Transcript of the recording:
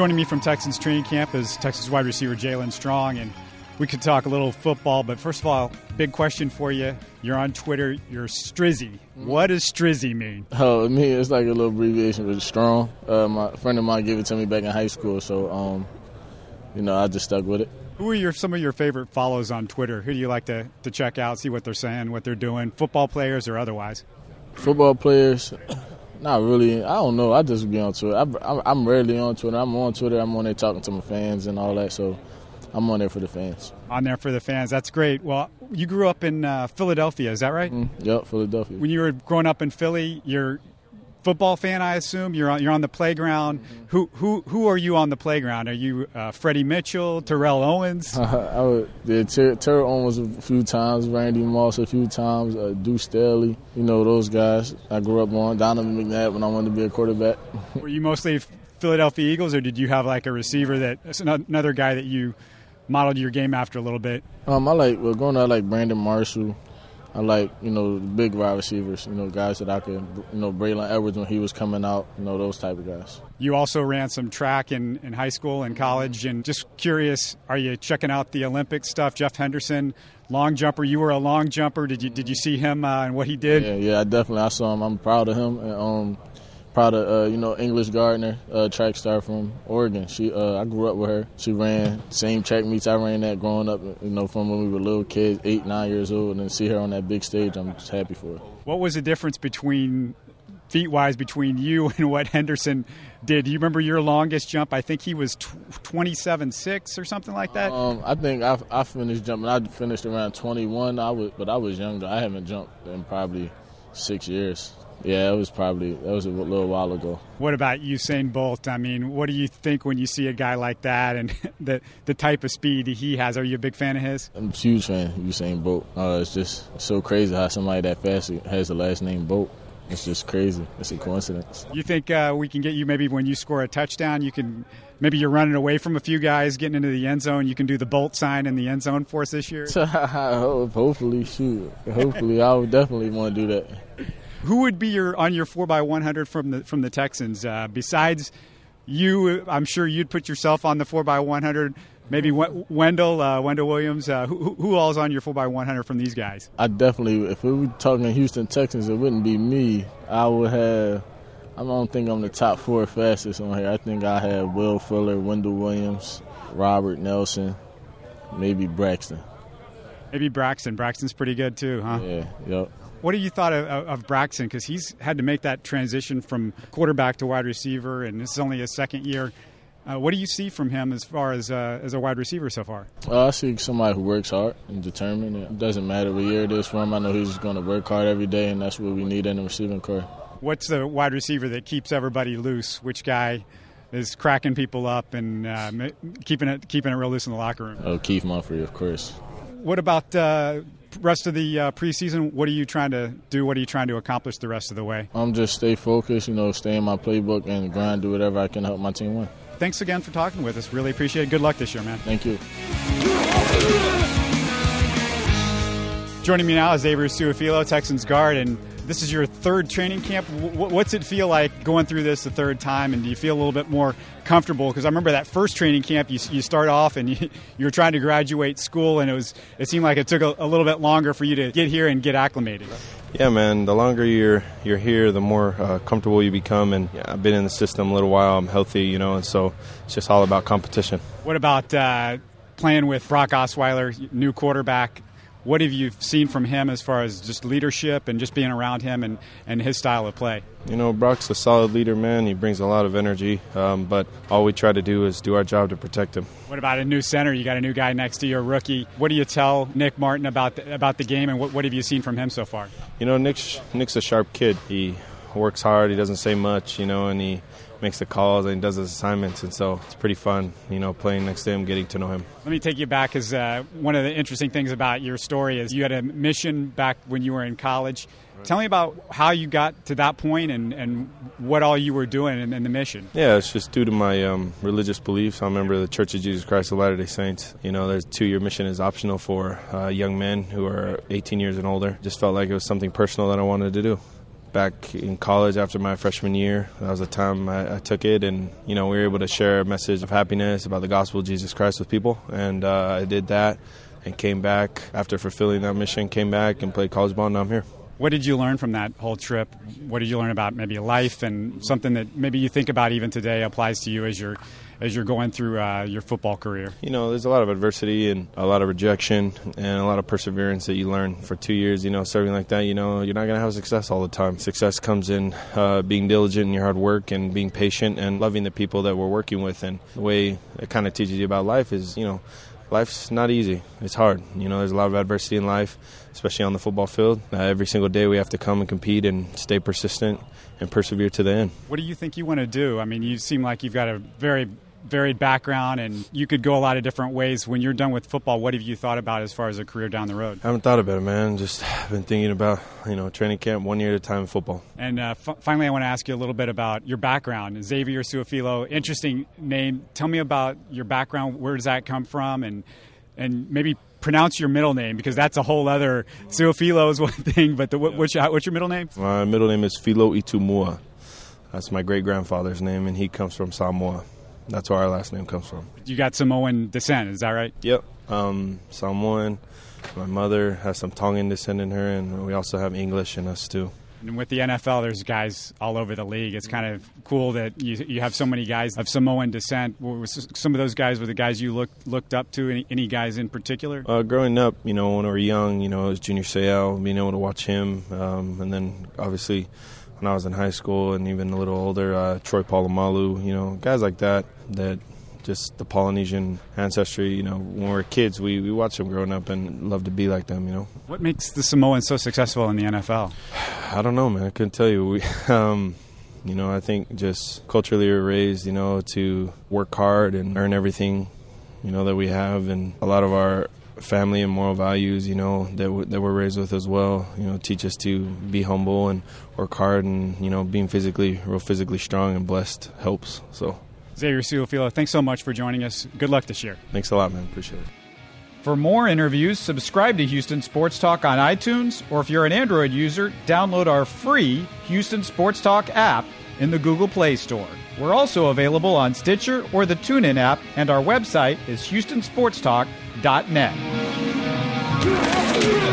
Joining me from Texans training camp is Texas wide receiver Jaelen Strong, and we could talk a little football. But first of all, big question for you. You're on Twitter. You're Strizzy. What does Strizzy mean? Oh, me, it's like a little abbreviation for strong. Uh, my friend of mine gave it to me back in high school, so um, you know, I just stuck with it. Who are your some of your favorite follows on Twitter? Who do you like to, to check out, see what they're saying, what they're doing, football players or otherwise? Football players, not really. I don't know. I just be on Twitter. I, am rarely on Twitter. I'm on Twitter. I'm on there talking to my fans and all that. So I'm on there for the fans. On there for the fans. That's great. Well, you grew up in uh, Philadelphia, is that right? Mm, yep, Philadelphia. When you were growing up in Philly, you're football fan, I assume. You're on, you're on the playground. Mm-hmm. Who who who are you on the playground? Are you uh, Freddie Mitchell, Terrell Owens? Uh, I would, yeah, Ter- Terrell Owens a few times, Randy Moss a few times, uh, Deuce Staley. You know those guys. I grew up on Donovan McNabb when I wanted to be a quarterback. Were you mostly Philadelphia Eagles, or did you have like a receiver that another guy that you modeled your game after a little bit? Um, I like well, growing up, I like Brandon Marshall. I like, you know, big wide receivers, you know, guys that I could, you know, Braylon Edwards when he was coming out, you know, those type of guys. You also ran some track in, in high school and college. And just curious, are you checking out the Olympic stuff? Jeff Henderson, long jumper. You were a long jumper. Did you did you see him uh, and what he did? Yeah, yeah, I definitely I saw him. I'm proud of him. And, um, proud of uh, you know English Gardner, uh, track star from Oregon. She uh, I grew up with her. She ran same track meets I ran that growing up. You know from when we were little kids, eight nine years old, and then see her on that big stage. I'm just happy for her. What was the difference between feet wise between you and what Henderson did? Do you remember your longest jump? I think he was twenty seven six or something like that. Um, I think I, I finished jumping. I finished around twenty one. I was, but I was younger. I haven't jumped in probably six years. Yeah, it was probably that was a little while ago. What about Usain Bolt? I mean, what do you think when you see a guy like that and the the type of speed that he has? Are you a big fan of his? I'm a huge fan of Usain Bolt. Uh, it's just so crazy how somebody that fast has the last name Bolt. It's just crazy. It's a coincidence. You think uh, we can get you maybe when you score a touchdown, you can maybe you're running away from a few guys getting into the end zone. You can do the Bolt sign in the end zone for us this year. Hopefully, shoot. Hopefully, I would definitely want to do that. Who would be your on your four x one hundred from the from the Texans uh, besides you? I'm sure you'd put yourself on the four x one hundred. Maybe Wendall, uh, Wendall Williams. Uh, who, who all is on your 4x100 from these guys? I definitely, if we were talking Houston Texans, it wouldn't be me. I would have, I don't think I'm the top four fastest on here. I think I have Will Fuller, Wendall Williams, Robert Nelson, maybe Braxton. Maybe Braxton. Braxton's pretty good too, huh? Yeah, yep. What do you thought of, of Braxton? Because he's had to make that transition from quarterback to wide receiver, and this is only his second year. Uh, what do you see from him as far as uh, as a wide receiver so far? Uh, I see somebody who works hard and determined. It doesn't matter what year it is for him. I know he's going to work hard every day, and that's what we need in the receiving corps. What's the wide receiver that keeps everybody loose? Which guy is cracking people up and uh, keeping it keeping it real loose in the locker room? Oh, Keith Mumphrey, of course. What about uh, rest of the uh, preseason, what are you trying to do? What are you trying to accomplish the rest of the way? I'm just stay focused, you know, stay in my playbook and grind, do whatever I can help my team win. Thanks again for talking with us. Really appreciate it. Good luck this year, man. Thank you. Joining me now is Xavier Su'a-Filo, Texans guard, and this is your third training camp. What's it feel like going through this the third time, and do you feel a little bit more comfortable? Because I remember that first training camp, you, you start off and you, you were trying to graduate school, and it was it seemed like it took a, a little bit longer for you to get here and get acclimated. Yeah, man. The longer you're you're here, the more uh, comfortable you become. And yeah, I've been in the system a little while. I'm healthy, you know, and so it's just all about competition. What about uh, playing with Brock Osweiler, new quarterback? What have you seen from him as far as just leadership and just being around him and, and his style of play? You know, Brock's a solid leader, man. He brings a lot of energy, um, but all we try to do is do our job to protect him. What about a new center? You got a new guy next to you, a rookie. What do you tell Nick Martin about the, about the game, and what, what have you seen from him so far? You know, Nick's, Nick's a sharp kid. He works hard. He doesn't say much, you know, and he makes the calls and does his assignments, and so it's pretty fun, you know, playing next to him, getting to know him. Let me take you back, because uh, one of the interesting things about your story is you had a mission back when you were in college. Tell me about how you got to that point and, and what all you were doing in, in the mission. Yeah, it's just due to my um, religious beliefs. I'm a member of the Church of Jesus Christ of Latter day Saints. You know, there's two year mission is optional for uh, young men who are 18 years and older. Just felt like it was something personal that I wanted to do. Back in college after my freshman year. That was the time I, I, took it, and you know we were able to share a message of happiness about the gospel of Jesus Christ with people, and uh, I did that, and came back after fulfilling that mission. Came back and played college ball, and now I'm here. What did you learn from that whole trip? What did you learn about maybe life and something that maybe you think about even today applies to you as you're as you're going through uh, your football career? You know, there's a lot of adversity and a lot of rejection and a lot of perseverance that you learn for two years. You know, serving like that, you know, you're not going to have success all the time. Success comes in uh, being diligent in your hard work and being patient and loving the people that we're working with. And the way it kind of teaches you about life is, you know, life's not easy. It's hard. You know, there's a lot of adversity in life, especially on the football field. Uh, every single day we have to come and compete and stay persistent and persevere to the end. What do you think you want to do? I mean, you seem like you've got a very varied background and you could go a lot of different ways. When you're done with football, what have you thought about as far as a career down the road? I haven't thought about it, man. Just been thinking about, you know, training camp one year at a time in football. And uh, f- finally, I want to ask you a little bit about your background. Xavier Su'a-Filo, interesting name. Tell me about your background. Where does that come from? And, and maybe pronounce your middle name because that's a whole other. Su'a-Filo is one thing, but the, what's, your, what's your middle name? My middle name is Filo Itumua. That's my great grandfather's name, and he comes from Samoa. That's where our last name comes from. You got Samoan descent, is that right? Yep. Um, Samoan. My mother has some Tongan descent in her, and we also have English in us too. And with the NFL, there's guys all over the league. It's kind of cool that you, you have so many guys of Samoan descent. Some of those guys were the guys you looked looked up to. Any, any guys in particular? Uh, growing up, you know, when we were young, you know, it was Junior Seau, being able to watch him, um, and then obviously when I was in high school and even a little older, uh, Troy Polamalu, you know, guys like that, that just the Polynesian ancestry, you know, when we were kids, we, we watched them growing up and loved to be like them, you know. What makes the Samoans so successful in the NFL? I don't know, man. I couldn't tell you. We, um, you know, I think just culturally we are raised, you know, to work hard and earn everything, you know, that we have. And a lot of our family and moral values, you know, that w- that we're raised with as well. You know, teach us to be humble and work hard, and you know, being physically, real physically strong and blessed helps. So, Xavier Su'a-Filo, thanks so much for joining us. Good luck this year. Thanks a lot, man. Appreciate it. For more interviews, subscribe to Houston Sports Talk on iTunes, or if you're an Android user, download our free Houston Sports Talk app in the Google Play Store. We're also available on Stitcher or the TuneIn app, and our website is houstonsportstalk.net.